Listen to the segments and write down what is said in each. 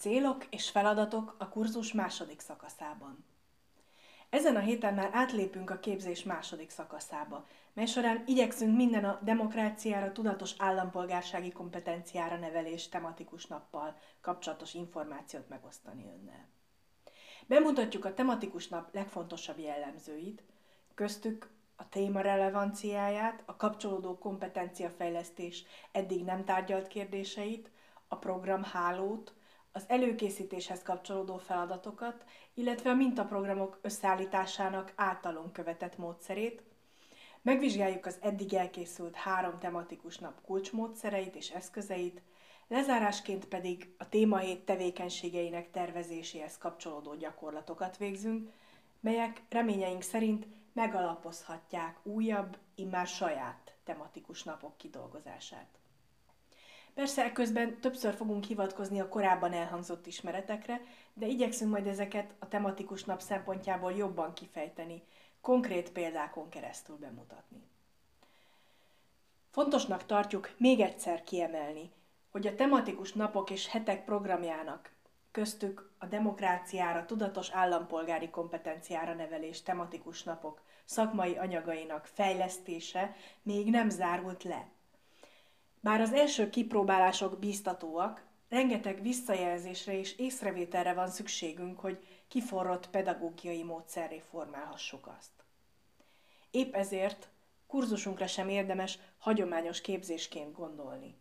Célok és feladatok a kurzus második szakaszában. Ezen a héten már átlépünk a képzés második szakaszába, mely során igyekszünk minden a demokráciára, tudatos állampolgársági kompetenciára nevelés tematikus nappal kapcsolatos információt megosztani önnel. Bemutatjuk a tematikus nap legfontosabb jellemzőit, köztük a téma relevanciáját, a kapcsolódó kompetenciafejlesztés eddig nem tárgyalt kérdéseit, a program hálót, az előkészítéshez kapcsolódó feladatokat, illetve a mintaprogramok összeállításának általunk követett módszerét. Megvizsgáljuk az eddig elkészült három tematikus nap kulcsmódszereit és eszközeit, lezárásként pedig a témahét tevékenységeinek tervezéséhez kapcsolódó gyakorlatokat végzünk, melyek reményeink szerint megalapozhatják újabb, immár saját tematikus napok kidolgozását. Persze közben többször fogunk hivatkozni a korábban elhangzott ismeretekre, de igyekszünk majd ezeket a tematikus nap szempontjából jobban kifejteni, konkrét példákon keresztül bemutatni. Fontosnak tartjuk még egyszer kiemelni, hogy a tematikus napok és hetek programjának, köztük a demokráciára, tudatos állampolgári kompetenciára nevelés tematikus napok szakmai anyagainak fejlesztése még nem zárult le. Bár az első kipróbálások biztatóak, rengeteg visszajelzésre és észrevételre van szükségünk, hogy kiforrott pedagógiai módszerré formálhassuk azt. Épp ezért kurzusunkra sem érdemes hagyományos képzésként gondolni.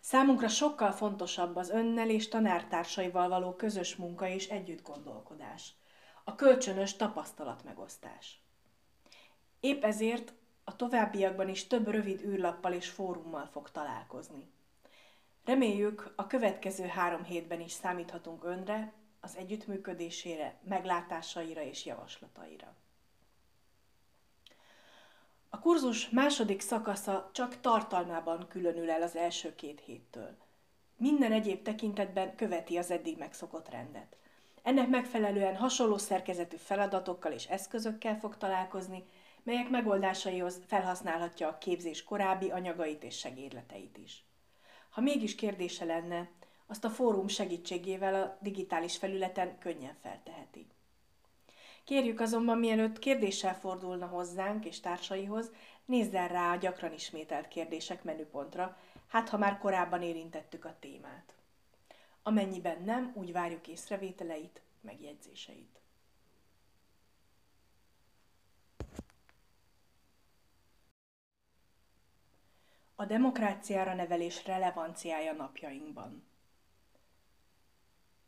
Számunkra sokkal fontosabb az önnel és tanártársaival való közös munka és együttgondolkodás, a kölcsönös tapasztalatmegosztás. Épp ezért a továbbiakban is több rövid űrlappal és fórummal fog találkozni. Reméljük, a következő három hétben is számíthatunk önre, az együttműködésére, meglátásaira és javaslataira. A kurzus második szakasza csak tartalmában különül el az első két héttől. Minden egyéb tekintetben követi az eddig megszokott rendet. Ennek megfelelően hasonló szerkezetű feladatokkal és eszközökkel fog találkozni, melyek megoldásaihoz felhasználhatja a képzés korábbi anyagait és segédleteit is. Ha mégis kérdése lenne, azt a fórum segítségével a digitális felületen könnyen felteheti. Kérjük azonban, mielőtt kérdéssel fordulna hozzánk és társaihoz, nézzen rá a gyakran ismételt kérdések menüpontra, hát ha már korábban érintettük a témát. Amennyiben nem, úgy várjuk észrevételeit, megjegyzéseit. A demokráciára nevelés relevanciája napjainkban.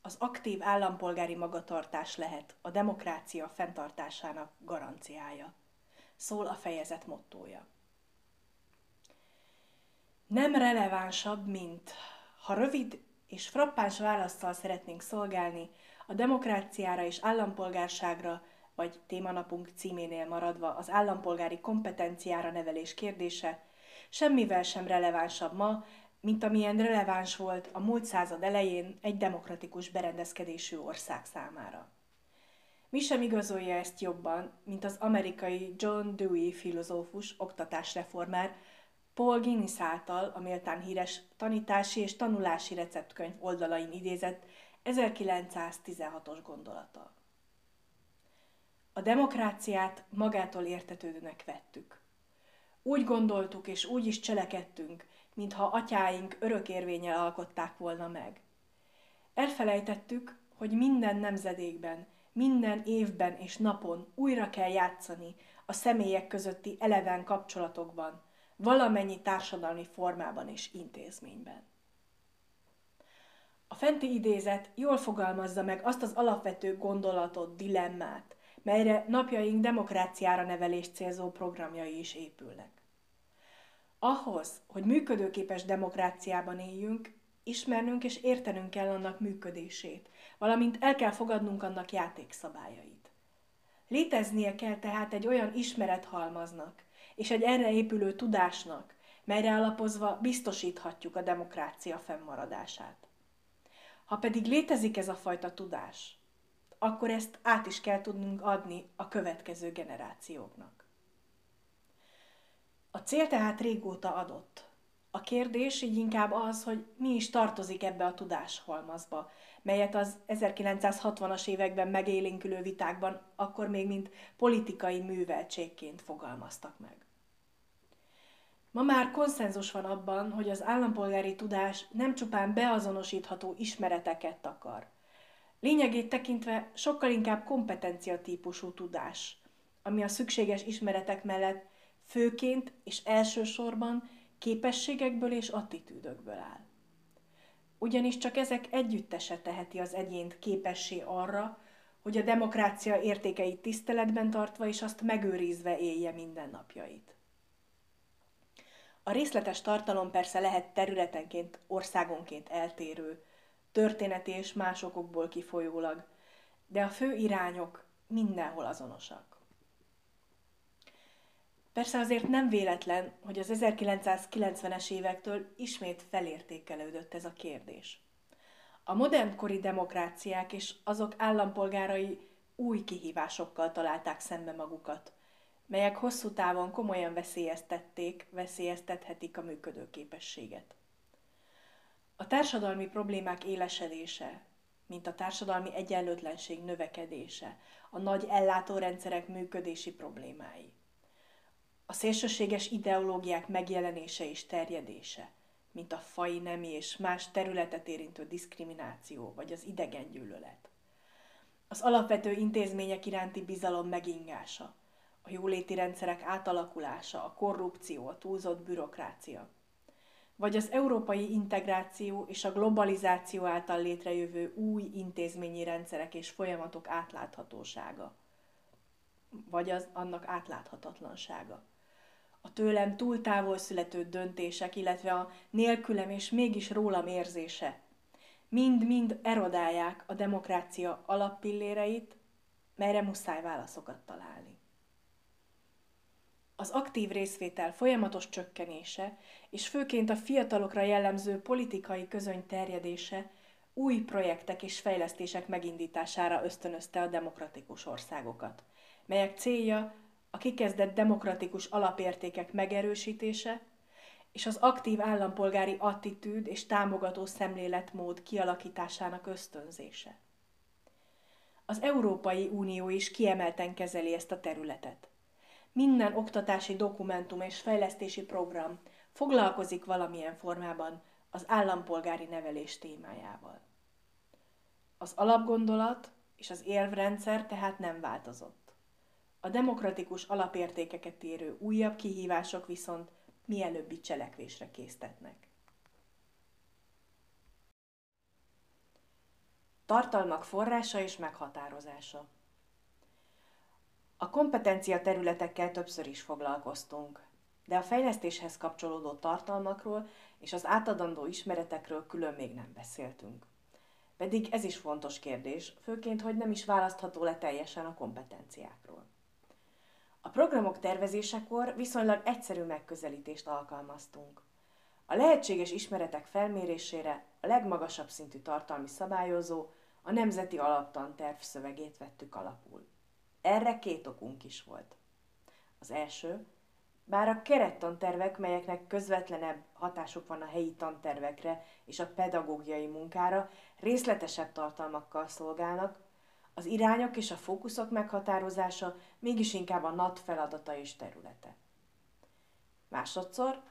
Az aktív állampolgári magatartás lehet a demokrácia fenntartásának garanciája, szól a fejezet mottója. Nem relevánsabb, mint ha rövid és frappáns választal szeretnénk szolgálni a demokráciára és állampolgárságra, vagy témanapunk címénél maradva az állampolgári kompetenciára nevelés kérdése, semmivel sem relevánsabb ma, mint amilyen releváns volt a múlt század elején egy demokratikus berendezkedésű ország számára. Mi sem igazolja ezt jobban, mint az amerikai John Dewey filozófus, oktatásreformár, Paul Guinness által a méltán híres tanítási és tanulási receptkönyv oldalain idézett 1916-os gondolata. A demokráciát magától értetődőnek vettük. Úgy gondoltuk és úgy is cselekedtünk, mintha atyáink örökérvényel alkották volna meg. Elfelejtettük, hogy minden nemzedékben, minden évben és napon újra kell játszani a személyek közötti eleven kapcsolatokban, valamennyi társadalmi formában és intézményben. A fenti idézet jól fogalmazza meg azt az alapvető gondolatot, dilemmát, melyre napjaink demokráciára nevelés célzó programjai is épülnek. Ahhoz, hogy működőképes demokráciában éljünk, ismernünk és értenünk kell annak működését, valamint el kell fogadnunk annak játékszabályait. Léteznie kell tehát egy olyan ismerethalmaznak és egy erre épülő tudásnak, melyre alapozva biztosíthatjuk a demokrácia fennmaradását. Ha pedig létezik ez a fajta tudás, akkor ezt át is kell tudnunk adni a következő generációknak. A cél tehát régóta adott. A kérdés így inkább az, hogy mi is tartozik ebbe a tudáshalmazba, melyet az 1960-as években megélénkülő vitákban akkor még mint politikai műveltségként fogalmaztak meg. Ma már konszenzus van abban, hogy az állampolgári tudás nem csupán beazonosítható ismereteket akar. Lényegét tekintve sokkal inkább kompetencia típusú tudás, ami a szükséges ismeretek mellett főként és elsősorban képességekből és attitűdökből áll. Ugyanis csak ezek együttese teheti az egyént képessé arra, hogy a demokrácia értékeit tiszteletben tartva és azt megőrizve élje mindennapjait. A részletes tartalom persze lehet területenként, országonként eltérő, történeti és más okokból kifolyólag, de a fő irányok mindenhol azonosak. Persze azért nem véletlen, hogy az 1990-es évektől ismét felértékelődött ez a kérdés. A modernkori demokráciák és azok állampolgárai új kihívásokkal találták szembe magukat, melyek hosszú távon komolyan veszélyeztették, veszélyeztethetik a működőképességet. A társadalmi problémák élesedése, mint a társadalmi egyenlőtlenség növekedése, a nagy ellátórendszerek működési problémái, a szélsőséges ideológiák megjelenése és terjedése, mint a fai nemi és más területet érintő diszkrimináció vagy az idegengyűlölet. Az alapvető intézmények iránti bizalom megingása, a jóléti rendszerek átalakulása, a korrupció, a túlzott bürokrácia, vagy az európai integráció és a globalizáció által létrejövő új intézményi rendszerek és folyamatok átláthatósága, vagy az annak átláthatatlansága a tőlem túl távol születő döntések, illetve a nélkülem és mégis rólam érzése mind-mind erodálják a demokrácia alappilléreit, melyre muszáj válaszokat találni. Az aktív részvétel folyamatos csökkenése, és főként a fiatalokra jellemző politikai közöny terjedése új projektek és fejlesztések megindítására ösztönözte a demokratikus országokat, melyek célja a kikezdett demokratikus alapértékek megerősítése és az aktív állampolgári attitűd és támogató szemléletmód kialakításának ösztönzése. Az Európai Unió is kiemelten kezeli ezt a területet. Minden oktatási dokumentum és fejlesztési program foglalkozik valamilyen formában az állampolgári nevelés témájával. Az alapgondolat és az érvrendszer tehát nem változott. A demokratikus alapértékeket érő újabb kihívások viszont mielőbbi cselekvésre késztetnek. Tartalmak forrása és meghatározása. A kompetencia területekkel többször is foglalkoztunk, de a fejlesztéshez kapcsolódó tartalmakról és az átadandó ismeretekről külön még nem beszéltünk. Pedig ez is fontos kérdés, főként, hogy nem is választható le teljesen a kompetenciákról. A programok tervezésekor viszonylag egyszerű megközelítést alkalmaztunk. A lehetséges ismeretek felmérésére a legmagasabb szintű tartalmi szabályozó, a Nemzeti Alaptanterv szövegét vettük alapul. Erre két okunk is volt. Az első, bár a kerettantervek, melyeknek közvetlenebb hatásuk van a helyi tantervekre és a pedagógiai munkára, részletesebb tartalmakkal szolgálnak, az irányok és a fókuszok meghatározása mégis inkább a NAT feladata és területe. Másodszor,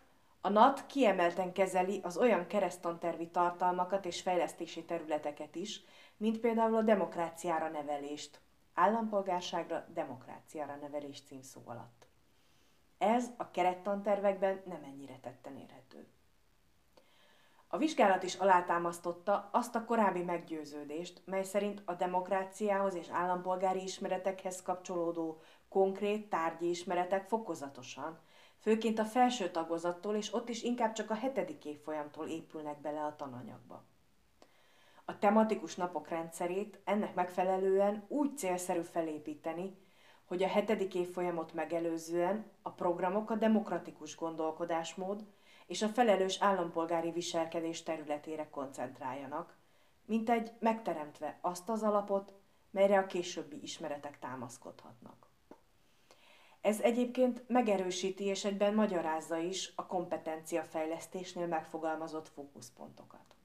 a NAT kiemelten kezeli az olyan keresztantervi tartalmakat és fejlesztési területeket is, mint például a demokráciára nevelést, állampolgárságra, demokráciára nevelés címszó alatt. Ez a kerettantervekben nem ennyire tetten érhető. A vizsgálat is alátámasztotta azt a korábbi meggyőződést, mely szerint a demokráciához és állampolgári ismeretekhez kapcsolódó konkrét tárgyi ismeretek fokozatosan, főként a felső tagozattól és ott is inkább csak a hetedik évfolyamtól épülnek bele a tananyagba. A tematikus napok rendszerét ennek megfelelően úgy célszerű felépíteni, hogy a hetedik évfolyamot megelőzően a programok a demokratikus gondolkodásmód, és a felelős állampolgári viselkedés területére koncentráljanak, mint egy megteremtve azt az alapot, melyre a későbbi ismeretek támaszkodhatnak. Ez egyébként megerősíti és egyben magyarázza is a kompetenciafejlesztésnél megfogalmazott fókuszpontokat.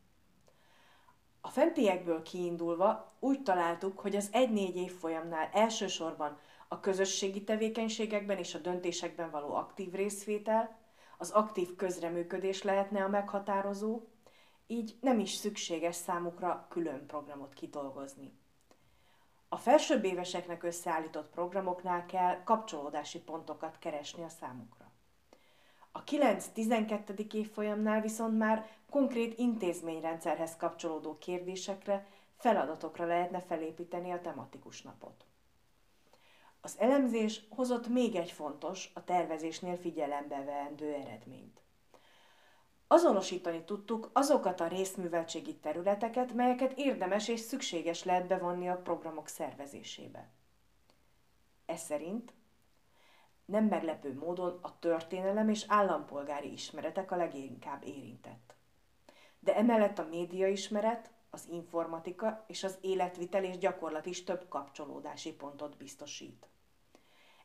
A fentiekből kiindulva úgy találtuk, hogy az 1-4 évfolyamnál elsősorban a közösségi tevékenységekben és a döntésekben való aktív részvétel, az aktív közreműködés lehetne a meghatározó, így nem is szükséges számukra külön programot kidolgozni. A felsőbb éveseknek összeállított programoknál kell kapcsolódási pontokat keresni a számukra. A 9-12. évfolyamnál viszont már konkrét intézményrendszerhez kapcsolódó kérdésekre, feladatokra lehetne felépíteni a tematikus napot. Az elemzés hozott még egy fontos, a tervezésnél figyelembe veendő eredményt. Azonosítani tudtuk azokat a részműveltségi területeket, melyeket érdemes és szükséges lehet bevonni a programok szervezésébe. Ez szerint nem meglepő módon a történelem és állampolgári ismeretek a leginkább érintett. De emellett a média ismeret, az informatika és az életvitel és gyakorlat is több kapcsolódási pontot biztosít.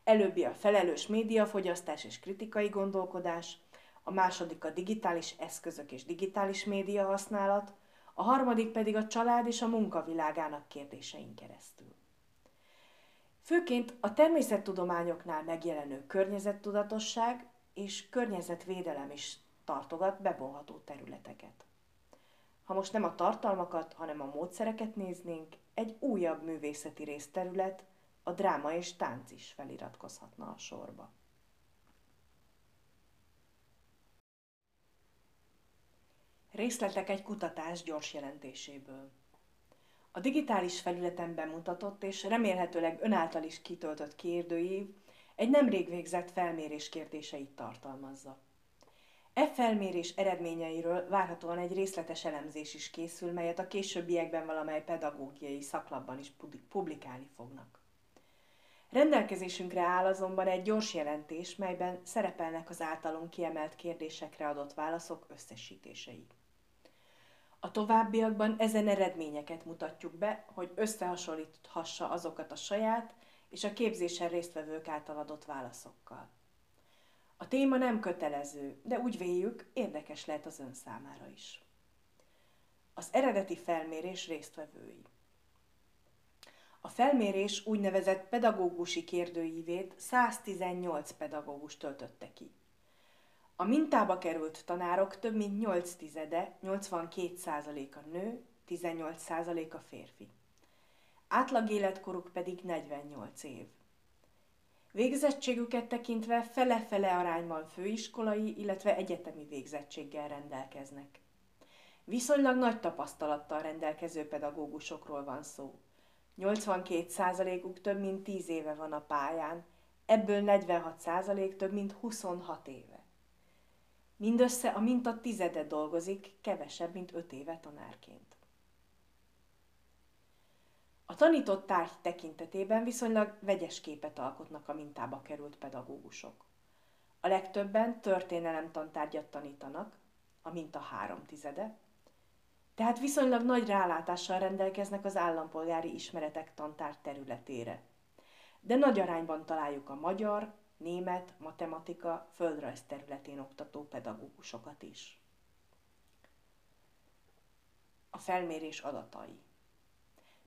Előbbi a felelős médiafogyasztás és kritikai gondolkodás, a második a digitális eszközök és digitális média használat, a harmadik pedig a család és a munkavilágának kérdésein keresztül. Főként a természettudományoknál megjelenő környezettudatosság és környezetvédelem is tartogat bevonható területeket. Ha most nem a tartalmakat, hanem a módszereket néznénk, egy újabb művészeti részterület, a dráma és tánc is feliratkozhatna a sorba. Részletek egy kutatás gyors jelentéséből. A digitális felületen bemutatott és remélhetőleg önáltal is kitöltött kérdőív egy nemrég végzett felmérés kérdéseit tartalmazza. E felmérés eredményeiről várhatóan egy részletes elemzés is készül, melyet a későbbiekben valamely pedagógiai szaklapban is publikálni fognak. Rendelkezésünkre áll azonban egy gyors jelentés, melyben szerepelnek az általunk kiemelt kérdésekre adott válaszok összesítései. A továbbiakban ezen eredményeket mutatjuk be, hogy összehasonlíthassa azokat a saját és a képzésen résztvevők által adott válaszokkal. A téma nem kötelező, de úgy véljük, érdekes lehet az ön számára is. Az eredeti felmérés résztvevői. A felmérés úgynevezett pedagógusi kérdőívét 118 pedagógus töltötte ki. A mintába került tanárok több mint 8 tizede, 82%-a nő, 18%-a férfi. Átlag életkoruk pedig 48 év. Végzettségüket tekintve fele-fele arányban főiskolai, illetve egyetemi végzettséggel rendelkeznek. Viszonylag nagy tapasztalattal rendelkező pedagógusokról van szó. 82%-uk több mint 10 éve van a pályán, ebből 46% több mint 26 éve. Mindössze a minta tizede dolgozik, kevesebb, mint öt éve tanárként. A tanított tárgy tekintetében viszonylag vegyes képet alkotnak a mintába került pedagógusok. A legtöbben történelem tantárgyat tanítanak, a minta három tizede, tehát viszonylag nagy rálátással rendelkeznek az állampolgári ismeretek tantár területére. De nagy arányban találjuk a magyar, német, matematika, földrajz területén oktató pedagógusokat is. A felmérés adatai.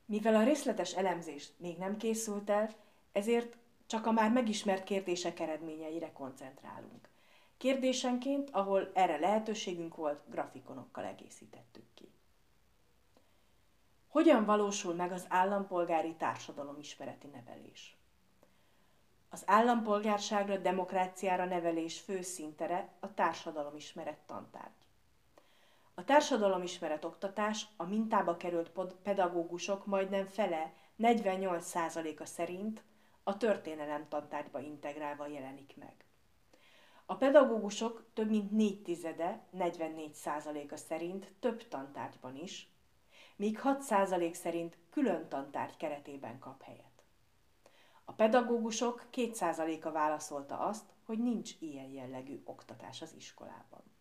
Mivel a részletes elemzés még nem készült el, ezért csak a már megismert kérdések eredményeire koncentrálunk. Kérdésenként, ahol erre lehetőségünk volt, grafikonokkal egészítettük ki. Hogyan valósul meg az állampolgári társadalomismereti nevelés? Az állampolgárságra, demokráciára nevelés fő szintere a társadalomismeret tantárgy. A társadalomismeret oktatás a mintába került pedagógusok majdnem fele, 48%-a szerint a történelem tantárgyba integrálva jelenik meg. A pedagógusok több mint négy tizede, 44%-a szerint több tantárgyban is, míg 6% szerint külön tantárgy keretében kap helyet. A pedagógusok 2%-a válaszolta azt, hogy nincs ilyen jellegű oktatás az iskolában.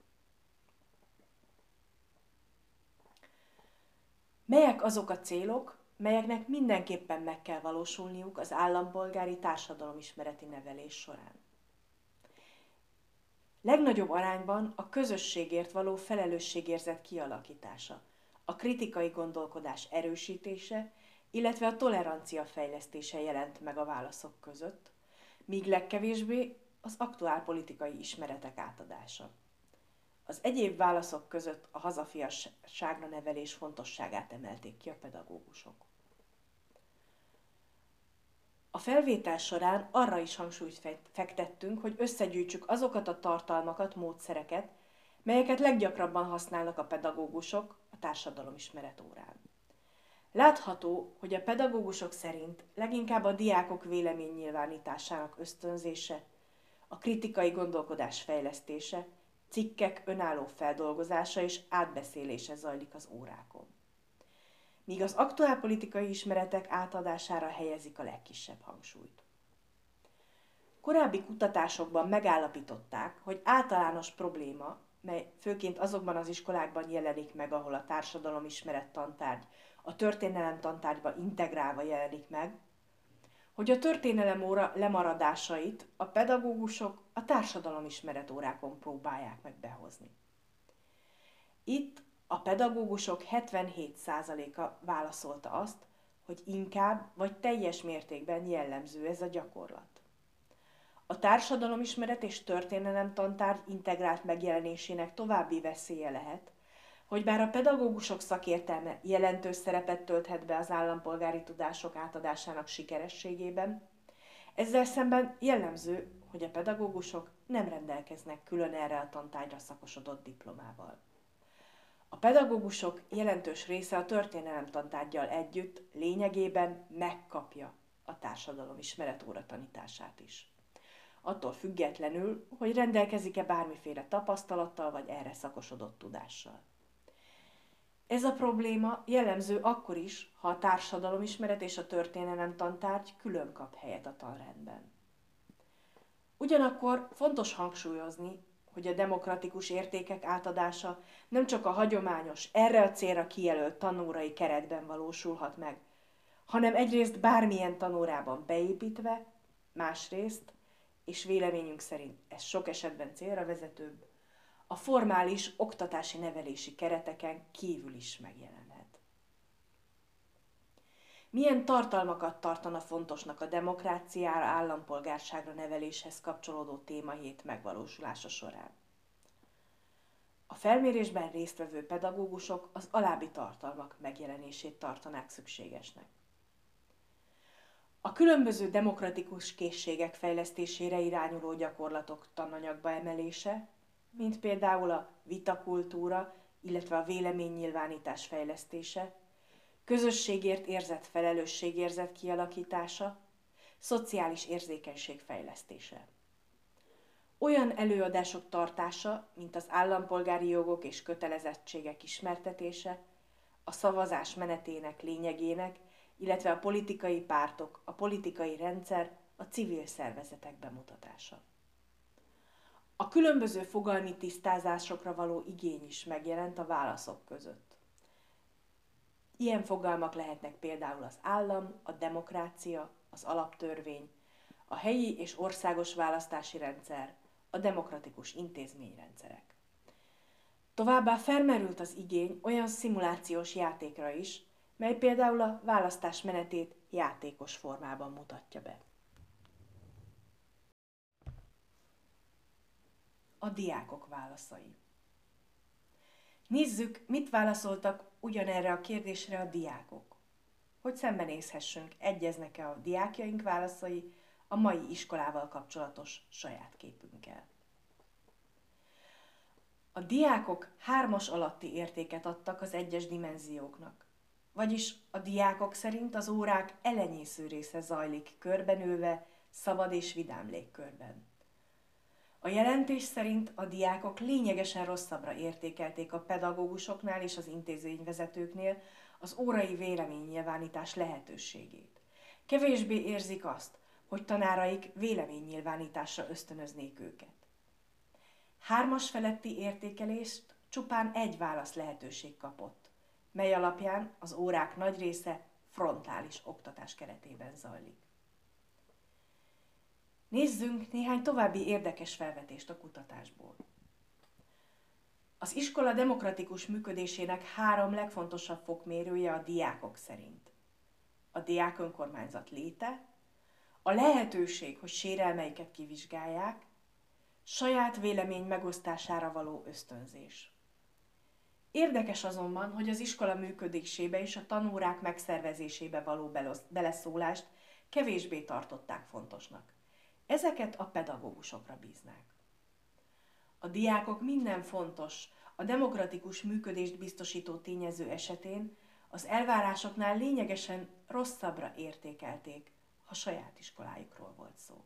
Melyek azok a célok, melyeknek mindenképpen meg kell valósulniuk az állampolgári társadalomismereti nevelés során. Legnagyobb arányban a közösségért való felelősségérzet kialakítása, a kritikai gondolkodás erősítése, illetve a tolerancia fejlesztése jelent meg a válaszok között, míg legkevésbé az aktuál politikai ismeretek átadása. Az egyéb válaszok között a hazafiasságra nevelés fontosságát emelték ki a pedagógusok. A felvétel során arra is hangsúlyt fektettünk, hogy összegyűjtsük azokat a tartalmakat, módszereket, melyeket leggyakrabban használnak a pedagógusok a társadalomismeret órán. Látható, hogy a pedagógusok szerint leginkább a diákok véleménynyilvánításának ösztönzése, a kritikai gondolkodás fejlesztése, cikkek önálló feldolgozása és átbeszélése zajlik az órákon. Míg az aktuál politikai ismeretek átadására helyezik a legkisebb hangsúlyt. Korábbi kutatásokban megállapították, hogy általános probléma, mely főként azokban az iskolákban jelenik meg, ahol a társadalomismeret tantárgy a történelem tantárgyba integrálva jelenik meg, hogy a történelem óra lemaradásait a pedagógusok a társadalomismeret órákon próbálják meg behozni. Itt a pedagógusok 77%-a válaszolta azt, hogy inkább vagy teljes mértékben jellemző ez a gyakorlat. A társadalomismeret és történelem tantárgy integrált megjelenésének további veszélye lehet, hogy bár a pedagógusok szakértelme jelentős szerepet tölthet be az állampolgári tudások átadásának sikerességében, ezzel szemben jellemző, hogy a pedagógusok nem rendelkeznek külön erre a tantárgyra szakosodott diplomával. A pedagógusok jelentős része a történelem tantárgyal együtt lényegében megkapja a társadalom ismeret óra tanítását is. Attól függetlenül, hogy rendelkezik-e bármiféle tapasztalattal vagy erre szakosodott tudással. Ez a probléma jellemző akkor is, ha a társadalomismeret és a történelem tantárgy külön kap helyet a tanrendben. Ugyanakkor fontos hangsúlyozni, hogy a demokratikus értékek átadása nem csak a hagyományos, erre a célra kijelölt tanórai keretben valósulhat meg, hanem egyrészt bármilyen tanórában beépítve, másrészt, és véleményünk szerint ez sok esetben célra vezetőbb, a formális oktatási nevelési kereteken kívül is megjelenhet. Milyen tartalmakat tartana fontosnak a demokráciára, állampolgárságra neveléshez kapcsolódó témahét megvalósulása során? A felmérésben résztvevő pedagógusok az alábbi tartalmak megjelenését tartanák szükségesnek. A különböző demokratikus készségek fejlesztésére irányuló gyakorlatok tananyagba emelése, mint például a vitakultúra, illetve a véleménynyilvánítás fejlesztése, közösségért érzett felelősségérzet kialakítása, szociális érzékenység fejlesztése. Olyan előadások tartása, mint az állampolgári jogok és kötelezettségek ismertetése, a szavazás menetének lényegének, illetve a politikai pártok, a politikai rendszer, a civil szervezetek bemutatása. A különböző fogalmi tisztázásokra való igény is megjelent a válaszok között. Ilyen fogalmak lehetnek például az állam, a demokrácia, az alaptörvény, a helyi és országos választási rendszer, a demokratikus intézményrendszerek. Továbbá felmerült az igény olyan szimulációs játékra is, mely például a választás menetét játékos formában mutatja be. A diákok válaszai. Nézzük, mit válaszoltak ugyanerre a kérdésre a diákok. Hogy szembenézhessünk, egyeznek-e a diákjaink válaszai a mai iskolával kapcsolatos saját képünkkel. A diákok hármas alatti értéket adtak az egyes dimenzióknak. Vagyis a diákok szerint az órák elenyésző része zajlik körbenőve, szabad és vidám légkörben. A jelentés szerint a diákok lényegesen rosszabbra értékelték a pedagógusoknál és az intézményvezetőknél az órai véleménynyilvánítás lehetőségét. Kevésbé érzik azt, hogy tanáraik véleménynyilvánításra ösztönöznék őket. Hármas feletti értékelést csupán egy válasz lehetőség kapott, mely alapján az órák nagy része frontális oktatás keretében zajlik. Nézzünk néhány további érdekes felvetést a kutatásból. Az iskola demokratikus működésének három legfontosabb fokmérője a diákok szerint. A diák önkormányzat léte, a lehetőség, hogy sérelmeiket kivizsgálják, saját vélemény megosztására való ösztönzés. Érdekes azonban, hogy az iskola működésébe és a tanórák megszervezésébe való beleszólást kevésbé tartották fontosnak. Ezeket a pedagógusokra bíznák. A diákok minden fontos, a demokratikus működést biztosító tényező esetén az elvárásoknál lényegesen rosszabbra értékelték, ha saját iskolájukról volt szó.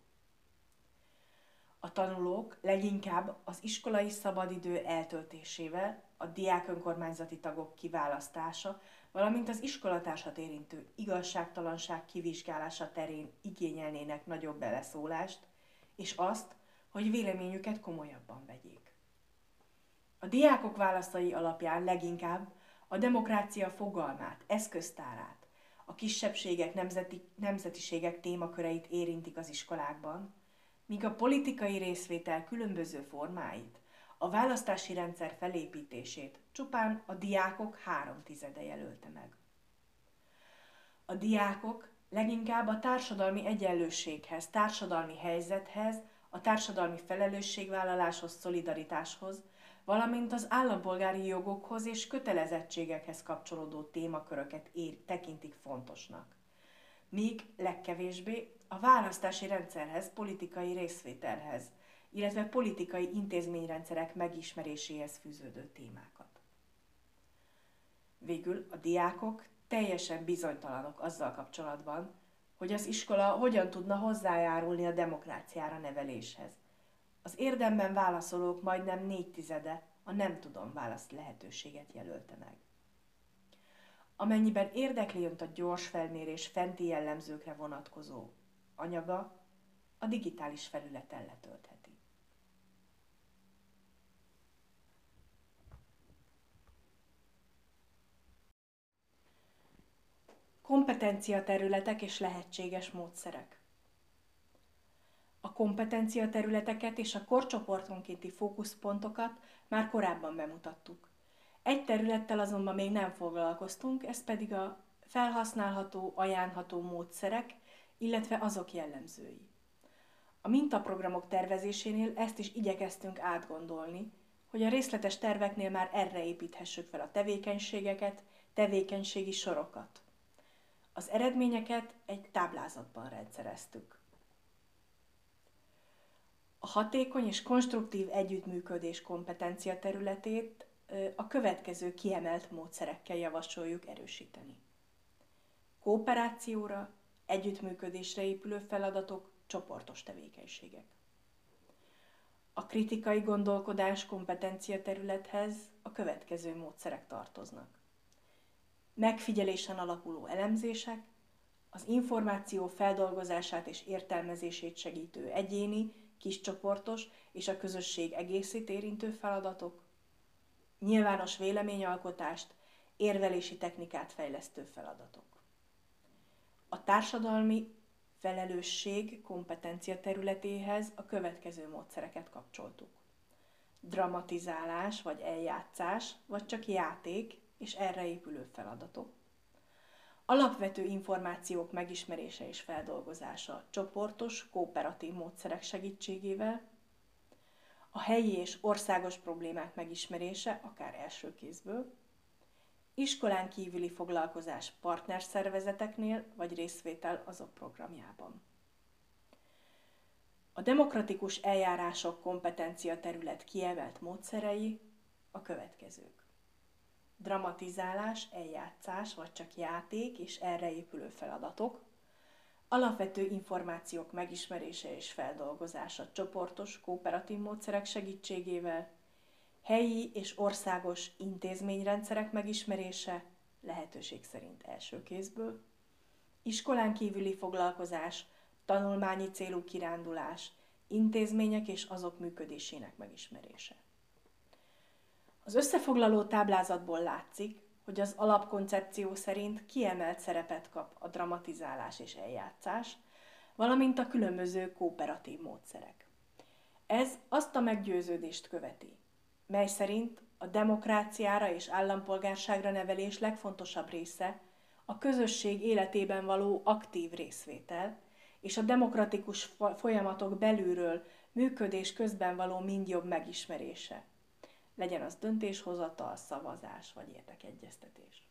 A tanulók leginkább az iskolai szabadidő eltöltésével, a diák önkormányzati tagok kiválasztása, valamint az iskolatársat érintő igazságtalanság kivizsgálása terén igényelnének nagyobb beleszólást, és azt, hogy véleményüket komolyabban vegyék. A diákok válaszai alapján leginkább a demokrácia fogalmát, eszköztárát, a kisebbségek, nemzeti, nemzetiségek témaköreit érintik az iskolákban, míg a politikai részvétel különböző formáit, a választási rendszer felépítését csupán a diákok három tizede jelölte meg. A diákok leginkább a társadalmi egyenlőséghez, társadalmi helyzethez, a társadalmi felelősségvállaláshoz, szolidaritáshoz, valamint az állampolgári jogokhoz és kötelezettségekhez kapcsolódó témaköröket ér, tekintik fontosnak. Míg legkevésbé a választási rendszerhez, politikai részvételhez, illetve politikai intézményrendszerek megismeréséhez fűződő témákat. Végül a diákok teljesen bizonytalanok azzal kapcsolatban, hogy az iskola hogyan tudna hozzájárulni a demokráciára neveléshez. Az érdemben válaszolók majdnem négy tizede a nem tudom választ lehetőséget jelölte meg. Amennyiben érdekli önt a gyors felmérés fenti jellemzőkre vonatkozó anyaga, a digitális felületen letöltheti. Kompetencia területek és lehetséges módszerek. A kompetencia területeket és a korcsoportonkénti fókuszpontokat már korábban bemutattuk. Egy területtel azonban még nem foglalkoztunk, ez pedig a felhasználható, ajánlható módszerek, illetve azok jellemzői. A mintaprogramok tervezésénél ezt is igyekeztünk átgondolni, hogy a részletes terveknél már erre építhessük fel a tevékenységeket, tevékenységi sorokat. Az eredményeket egy táblázatban rendszereztük. A hatékony és konstruktív együttműködés kompetencia területét a következő kiemelt módszerekkel javasoljuk erősíteni. Kooperációra, együttműködésre épülő feladatok, csoportos tevékenységek. A kritikai gondolkodás kompetencia területhez a következő módszerek tartoznak megfigyelésen alapuló elemzések, az információ feldolgozását és értelmezését segítő egyéni, kiscsoportos és a közösség egészét érintő feladatok, nyilvános véleményalkotást, érvelési technikát fejlesztő feladatok. A társadalmi felelősség kompetencia területéhez a következő módszereket kapcsoltuk. Dramatizálás vagy eljátszás, vagy csak játék, és erre épülő feladatok. Alapvető információk megismerése és feldolgozása csoportos, kooperatív módszerek segítségével, a helyi és országos problémák megismerése, akár első kézből, iskolán kívüli foglalkozás partnerszervezeteknél vagy részvétel azok programjában. A demokratikus eljárások kompetencia terület kiemelt módszerei a következők dramatizálás, eljátszás, vagy csak játék és erre épülő feladatok, alapvető információk megismerése és feldolgozása csoportos, kooperatív módszerek segítségével, helyi és országos intézményrendszerek megismerése, lehetőség szerint első kézből, iskolán kívüli foglalkozás, tanulmányi célú kirándulás, intézmények és azok működésének megismerése. Az összefoglaló táblázatból látszik, hogy az alapkoncepció szerint kiemelt szerepet kap a dramatizálás és eljátszás, valamint a különböző kooperatív módszerek. Ez azt a meggyőződést követi, mely szerint a demokráciára és állampolgárságra nevelés legfontosabb része a közösség életében való aktív részvétel, és a demokratikus folyamatok belülről működés közben való mind jobb megismerése. Legyen az döntéshozatal, szavazás vagy érdekegyeztetés.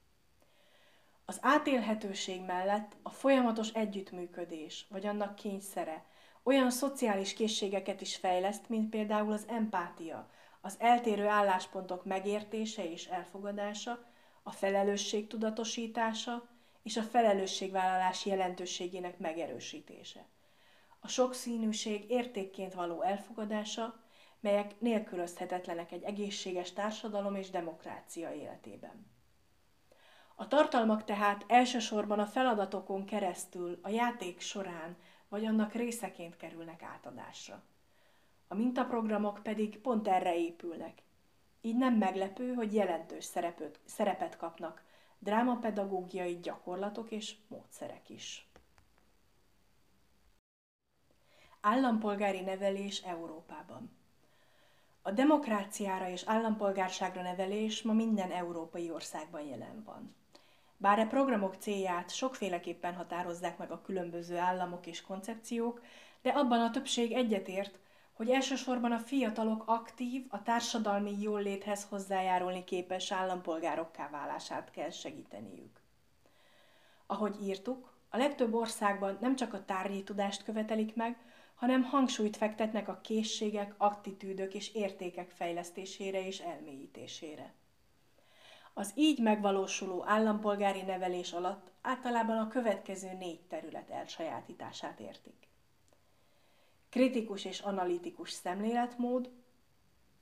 Az átélhetőség mellett a folyamatos együttműködés, vagy annak kényszere olyan szociális készségeket is fejleszt, mint például az empátia, az eltérő álláspontok megértése és elfogadása, a felelősség tudatosítása és a felelősségvállalás jelentőségének megerősítése. A sokszínűség értékként való elfogadása, melyek nélkülözhetetlenek egy egészséges társadalom és demokrácia életében. A tartalmak tehát elsősorban a feladatokon keresztül, a játék során vagy annak részeként kerülnek átadásra. A mintaprogramok pedig pont erre épülnek. Így nem meglepő, hogy jelentős szerepet, szerepet kapnak drámapedagógiai gyakorlatok és módszerek is. Állampolgári nevelés Európában A demokráciára és állampolgárságra nevelés ma minden európai országban jelen van. Bár a programok célját sokféleképpen határozzák meg a különböző államok és koncepciók, de abban a többség egyetért, hogy elsősorban a fiatalok aktív, a társadalmi jóléthez hozzájárulni képes állampolgárokká válását kell segíteniük. Ahogy írtuk, a legtöbb országban nem csak a tárgyi tudást követelik meg, hanem hangsúlyt fektetnek a készségek, attitűdök és értékek fejlesztésére és elmélyítésére. Az így megvalósuló állampolgári nevelés alatt általában a következő négy terület elsajátítását értik. Kritikus és analitikus szemléletmód,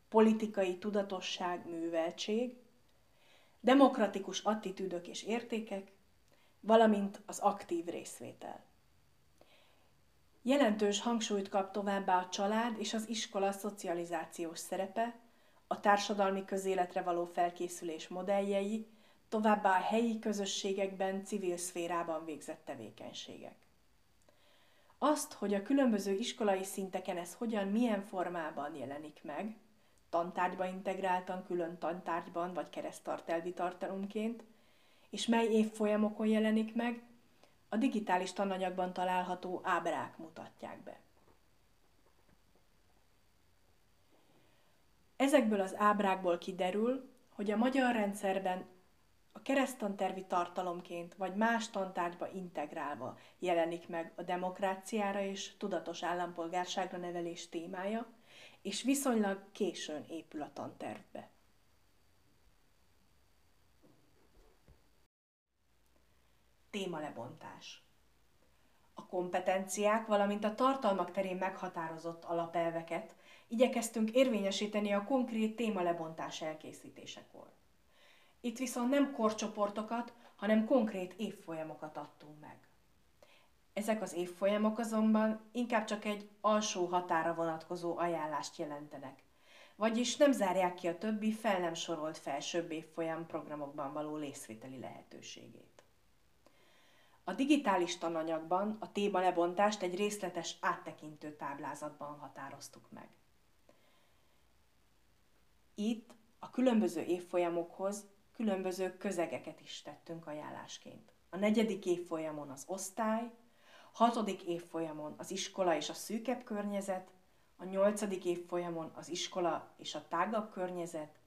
politikai tudatosság, műveltség, demokratikus attitűdök és értékek, valamint az aktív részvétel. Jelentős hangsúlyt kap továbbá a család és az iskola szocializációs szerepe, a társadalmi közéletre való felkészülés modelljei, továbbá a helyi közösségekben, civil szférában végzett tevékenységek. Azt, hogy a különböző iskolai szinteken ez hogyan, milyen formában jelenik meg, tantárgyba integráltan, külön tantárgyban vagy keresztartelvi tartalomként, és mely évfolyamokon jelenik meg, a digitális tananyagban található ábrák mutatják be. Ezekből az ábrákból kiderül, hogy a magyar rendszerben a keresztantervi tartalomként vagy más tantárgyba integrálva jelenik meg a demokráciára és tudatos állampolgárságra nevelés témája, és viszonylag későn épül a tantervbe. Témalebontás A kompetenciák, valamint a tartalmak terén meghatározott alapelveket igyekeztünk érvényesíteni a konkrét témalebontás elkészítésekor. Itt viszont nem korcsoportokat, hanem konkrét évfolyamokat adtunk meg. Ezek az évfolyamok azonban inkább csak egy alsó határa vonatkozó ajánlást jelentenek, vagyis nem zárják ki a többi fel nem sorolt felsőbb évfolyam programokban való részvételi lehetőségét. A digitális tananyagban a téma lebontást egy részletes áttekintő táblázatban határoztuk meg. Itt a különböző évfolyamokhoz különböző közegeket is tettünk ajánlásként. A negyedik évfolyamon az osztály, hatodik évfolyamon az iskola és a szűkebb környezet, a nyolcadik évfolyamon az iskola és a tágabb környezet,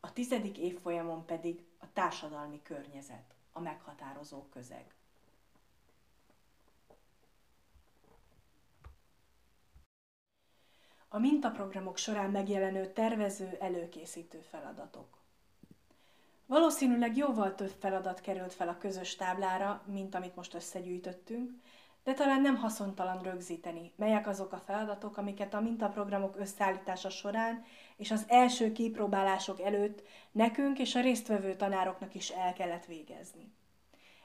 a tizedik évfolyamon pedig a társadalmi környezet, a meghatározó közeg. A mintaprogramok során megjelenő tervező előkészítő feladatok. Valószínűleg jóval több feladat került fel a közös táblára, mint amit most összegyűjtöttünk, de talán nem haszontalan rögzíteni, melyek azok a feladatok, amiket a mintaprogramok összeállítása során és az első kipróbálások előtt nekünk és a résztvevő tanároknak is el kellett végezni.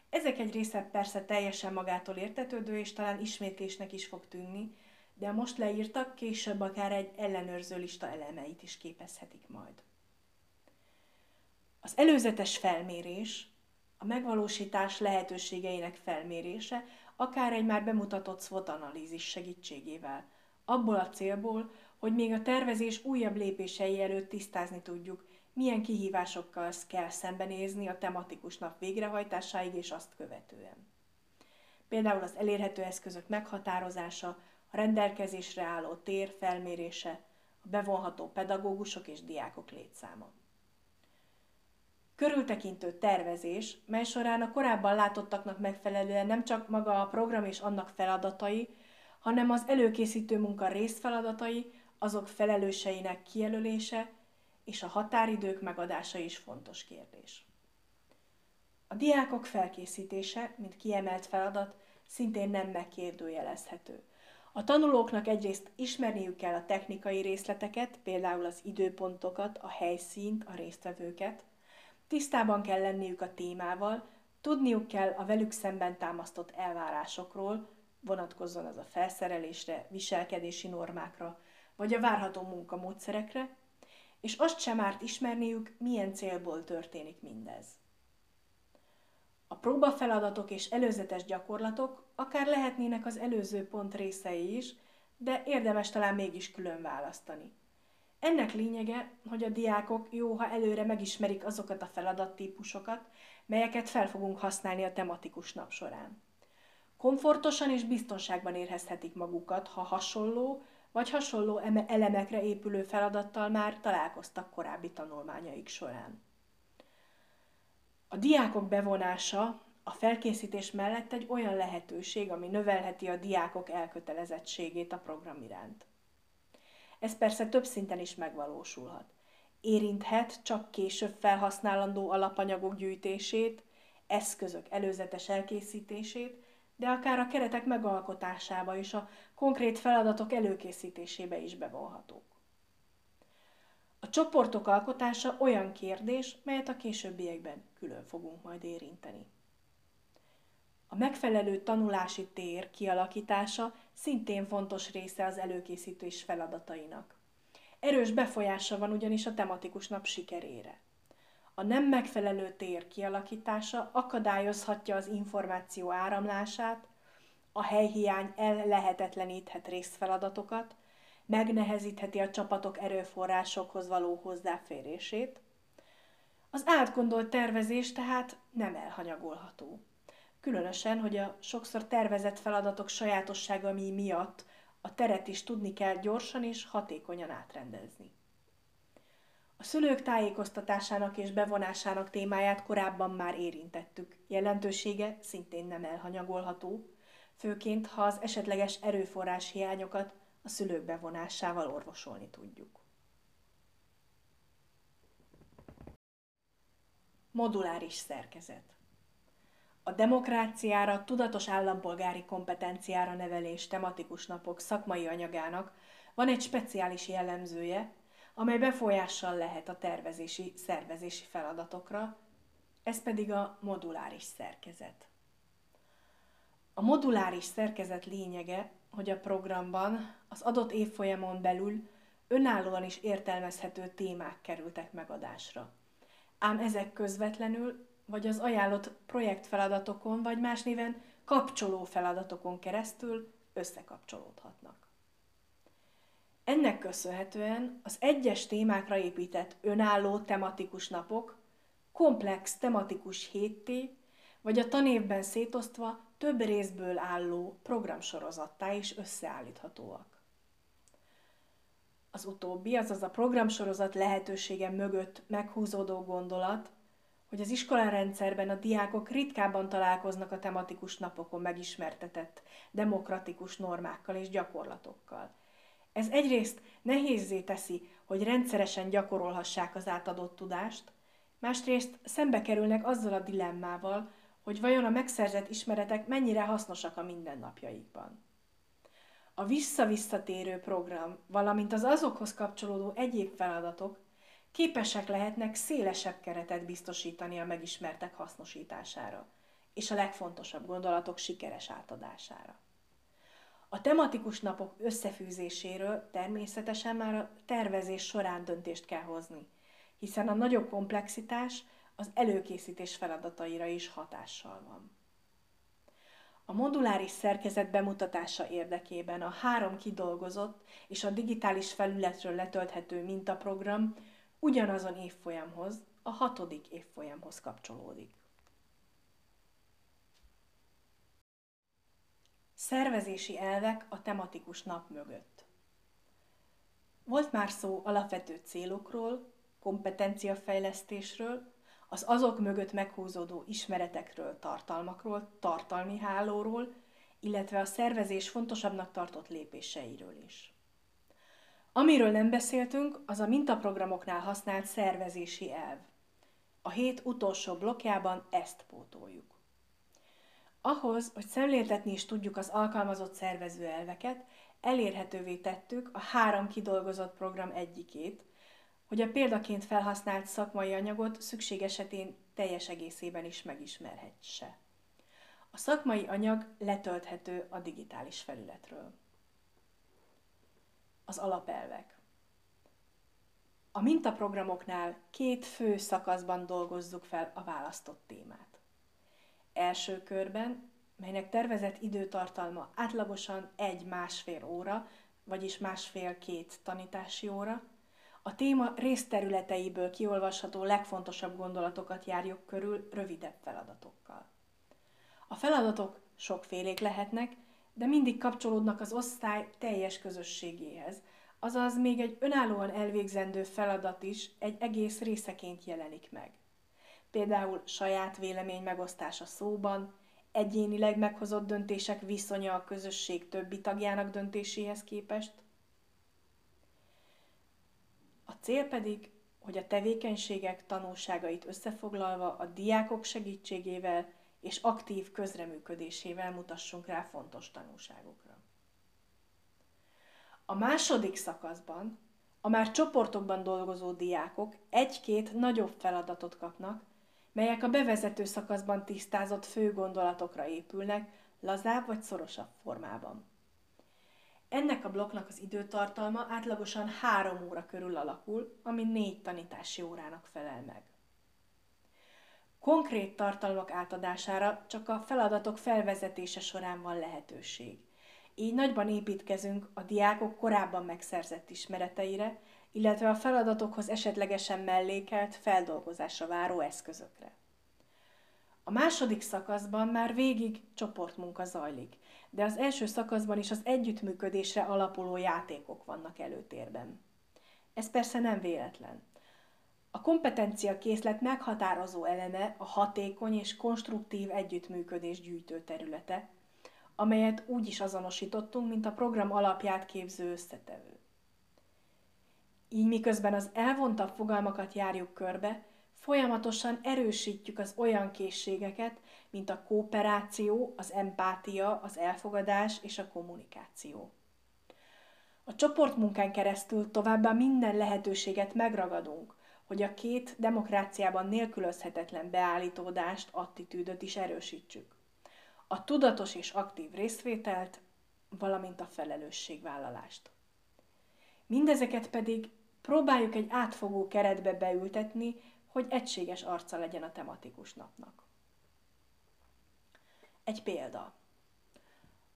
Ezek egy része persze teljesen magától értetődő, és talán ismétlésnek is fog tűnni, de a most leírtak később akár egy ellenőrző lista elemeit is képezhetik majd. Az előzetes felmérés, a megvalósítás lehetőségeinek felmérése, akár egy már bemutatott SWOT analízis segítségével, abból a célból, hogy még a tervezés újabb lépései előtt tisztázni tudjuk, milyen kihívásokkal kell szembenézni a tematikus nap végrehajtásáig és azt követően. Például az elérhető eszközök meghatározása, rendelkezésre álló tér felmérése, a bevonható pedagógusok és diákok létszáma. Körültekintő tervezés, mely során a korábban látottaknak megfelelően nem csak maga a program és annak feladatai, hanem az előkészítő munka részfeladatai, azok felelőseinek kijelölése és a határidők megadása is fontos kérdés. A diákok felkészítése, mint kiemelt feladat, szintén nem megkérdőjelezhető. A tanulóknak egyrészt ismerniük kell a technikai részleteket, például az időpontokat, a helyszínt, a résztvevőket, tisztában kell lenniük a témával, tudniuk kell a velük szemben támasztott elvárásokról, vonatkozzon az a felszerelésre, viselkedési normákra, vagy a várható munkamódszerekre, és azt sem árt ismerniük, milyen célból történik mindez. A próbafeladatok és előzetes gyakorlatok akár lehetnének az előző pont részei is, de érdemes talán mégis külön választani. Ennek lényege, hogy a diákok jó, ha előre megismerik azokat a feladattípusokat, melyeket fel fogunk használni a tematikus nap során. Komfortosan és biztonságban érezhetik magukat, ha hasonló vagy hasonló elemekre épülő feladattal már találkoztak korábbi tanulmányaik során. A diákok bevonása a felkészítés mellett egy olyan lehetőség, ami növelheti a diákok elkötelezettségét a program iránt. Ez persze több szinten is megvalósulhat. Érinthet csak később felhasználandó alapanyagok gyűjtését, eszközök előzetes elkészítését, de akár a keretek megalkotásába és a konkrét feladatok előkészítésébe is bevonhatók. A csoportok alkotása olyan kérdés, melyet a későbbiekben külön fogunk majd érinteni. A megfelelő tanulási tér kialakítása szintén fontos része az előkészítés feladatainak. Erős befolyása van ugyanis a tematikus nap sikerére. A nem megfelelő tér kialakítása akadályozhatja az információ áramlását, a helyhiány ellehetetleníthet részfeladatokat, megnehezítheti a csapatok erőforrásokhoz való hozzáférését. Az átgondolt tervezés tehát nem elhanyagolható. Különösen, hogy a sokszor tervezett feladatok sajátossága mi miatt a teret is tudni kell gyorsan és hatékonyan átrendezni. A szülők tájékoztatásának és bevonásának témáját korábban már érintettük. Jelentősége szintén nem elhanyagolható, főként ha az esetleges erőforrás hiányokat a szülők bevonásával orvosolni tudjuk. Moduláris szerkezet a demokráciára, tudatos állampolgári kompetenciára nevelés tematikus napok szakmai anyagának van egy speciális jellemzője, amely befolyással lehet a tervezési, szervezési feladatokra, ez pedig a moduláris szerkezet. A moduláris szerkezet lényege, hogy a programban az adott évfolyamon belül önállóan is értelmezhető témák kerültek megadásra. Ám ezek közvetlenül vagy az ajánlott projektfeladatokon, vagy más néven kapcsoló feladatokon keresztül összekapcsolódhatnak. Ennek köszönhetően az egyes témákra épített önálló tematikus napok komplex tematikus hétté, vagy a tanévben szétosztva több részből álló programsorozattá is összeállíthatóak. Az utóbbi, azaz a programsorozat lehetősége mögött meghúzódó gondolat hogy az iskolárendszerben a diákok ritkábban találkoznak a tematikus napokon megismertetett demokratikus normákkal és gyakorlatokkal. Ez egyrészt nehézzé teszi, hogy rendszeresen gyakorolhassák az átadott tudást, másrészt szembe kerülnek azzal a dilemmával, hogy vajon a megszerzett ismeretek mennyire hasznosak a mindennapjaikban. A vissza-visszatérő program, valamint az azokhoz kapcsolódó egyéb feladatok képesek lehetnek szélesebb keretet biztosítani a megismertek hasznosítására, és a legfontosabb gondolatok sikeres átadására. A tematikus napok összefűzéséről természetesen már a tervezés során döntést kell hozni, hiszen a nagyobb komplexitás az előkészítés feladataira is hatással van. A moduláris szerkezet bemutatása érdekében a három kidolgozott és a digitális felületről letölthető mintaprogram ugyanazon évfolyamhoz, a hatodik évfolyamhoz kapcsolódik. Szervezési elvek a tematikus nap mögött. Volt már szó alapvető célokról, kompetenciafejlesztésről, az azok mögött meghúzódó ismeretekről, tartalmakról, tartalmi hálóról, illetve a szervezés fontosabbnak tartott lépéseiről is. Amiről nem beszéltünk, az a mintaprogramoknál használt szervezési elv. A hét utolsó blokkjában ezt pótoljuk. Ahhoz, hogy szemléltetni is tudjuk az alkalmazott szervező elveket, elérhetővé tettük a három kidolgozott program egyikét, hogy a példaként felhasznált szakmai anyagot szükség esetén teljes egészében is megismerhetse. A szakmai anyag letölthető a digitális felületről. Az alapelvek. A mintaprogramoknál két fő szakaszban dolgozzuk fel a választott témát. Első körben, melynek tervezett időtartalma átlagosan egy-másfél óra, vagyis másfél-két tanítási óra, a téma részterületeiből kiolvasható legfontosabb gondolatokat járjuk körül rövidebb feladatokkal. A feladatok sokfélék lehetnek, de mindig kapcsolódnak az osztály teljes közösségéhez, azaz még egy önállóan elvégzendő feladat is egy egész részeként jelenik meg. Például saját vélemény megosztása szóban, egyénileg meghozott döntések viszonya a közösség többi tagjának döntéséhez képest, a cél pedig, hogy a tevékenységek tanulságait összefoglalva a diákok segítségével és aktív közreműködésével mutassunk rá fontos tanulságokra. A második szakaszban a már csoportokban dolgozó diákok egy-két nagyobb feladatot kapnak, melyek a bevezető szakaszban tisztázott fő gondolatokra épülnek, lazább vagy szorosabb formában. Ennek a blokknak az időtartalma átlagosan három óra körül alakul, ami négy tanítási órának felel meg. Konkrét tartalmak átadására csak a feladatok felvezetése során van lehetőség. Így nagyban építkezünk a diákok korábban megszerzett ismereteire, illetve a feladatokhoz esetlegesen mellékelt, feldolgozásra váró eszközökre. A második szakaszban már végig csoportmunka zajlik, de az első szakaszban is az együttműködésre alapuló játékok vannak előtérben. Ez persze nem véletlen. A kompetencia készlet meghatározó eleme a hatékony és konstruktív együttműködés gyűjtő területe, amelyet úgy is azonosítottunk, mint a program alapját képző összetevő. Így miközben az elvontabb fogalmakat járjuk körbe, folyamatosan erősítjük az olyan készségeket, mint a kooperáció, az empátia, az elfogadás és a kommunikáció. A csoportmunkán keresztül továbbá minden lehetőséget megragadunk, hogy a két demokráciában nélkülözhetetlen beállítódást, attitűdöt is erősítsük. A tudatos és aktív részvételt, valamint a felelősségvállalást. Mindezeket pedig próbáljuk egy átfogó keretbe beültetni, hogy egységes arca legyen a tematikus napnak. Egy példa.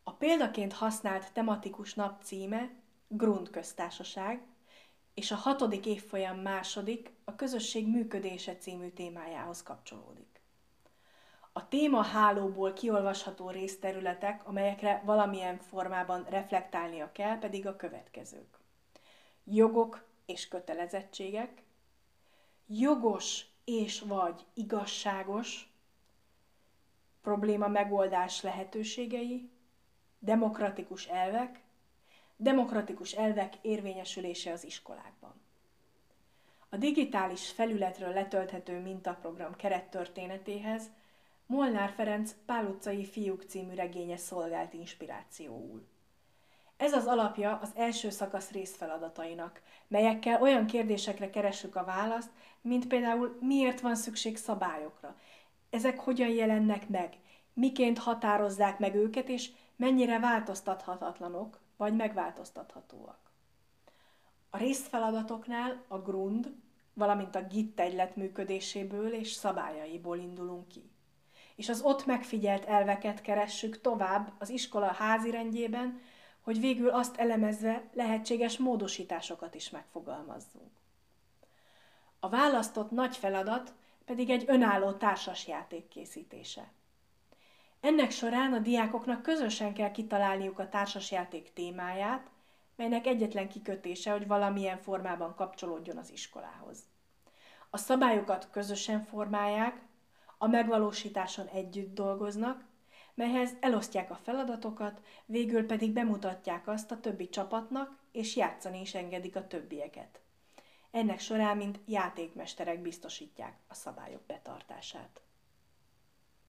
A példaként használt tematikus nap címe Grund köztársaság, és a hatodik évfolyam második a közösség működése című témájához kapcsolódik. A téma hálóból kiolvasható részterületek, amelyekre valamilyen formában reflektálnia kell, pedig a következők. Jogok és kötelezettségek, jogos és vagy igazságos, probléma megoldás lehetőségei, demokratikus elvek, demokratikus elvek érvényesülése az iskolákban. A digitális felületről letölthető mintaprogram kerettörténetéhez Molnár Ferenc Pál utcai fiúk című regénye szolgált inspirációul. Ez az alapja az első szakasz részfeladatainak, melyekkel olyan kérdésekre keressük a választ, mint például miért van szükség szabályokra, ezek hogyan jelennek meg, miként határozzák meg őket, és mennyire változtathatatlanok, vagy megváltoztathatóak. A részfeladatoknál a grund, valamint a GIT egylet működéséből és szabályaiból indulunk ki. És az ott megfigyelt elveket keressük tovább az iskola házirendjében, hogy végül azt elemezve lehetséges módosításokat is megfogalmazzunk. A választott nagy feladat pedig egy önálló társasjáték készítése. Ennek során a diákoknak közösen kell kitalálniuk a társasjáték témáját, melynek egyetlen kikötése, hogy valamilyen formában kapcsolódjon az iskolához. A szabályokat közösen formálják, a megvalósításon együtt dolgoznak, melyhez elosztják a feladatokat, végül pedig bemutatják azt a többi csapatnak, és játszani is engedik a többieket. Ennek során, mint játékmesterek biztosítják a szabályok betartását.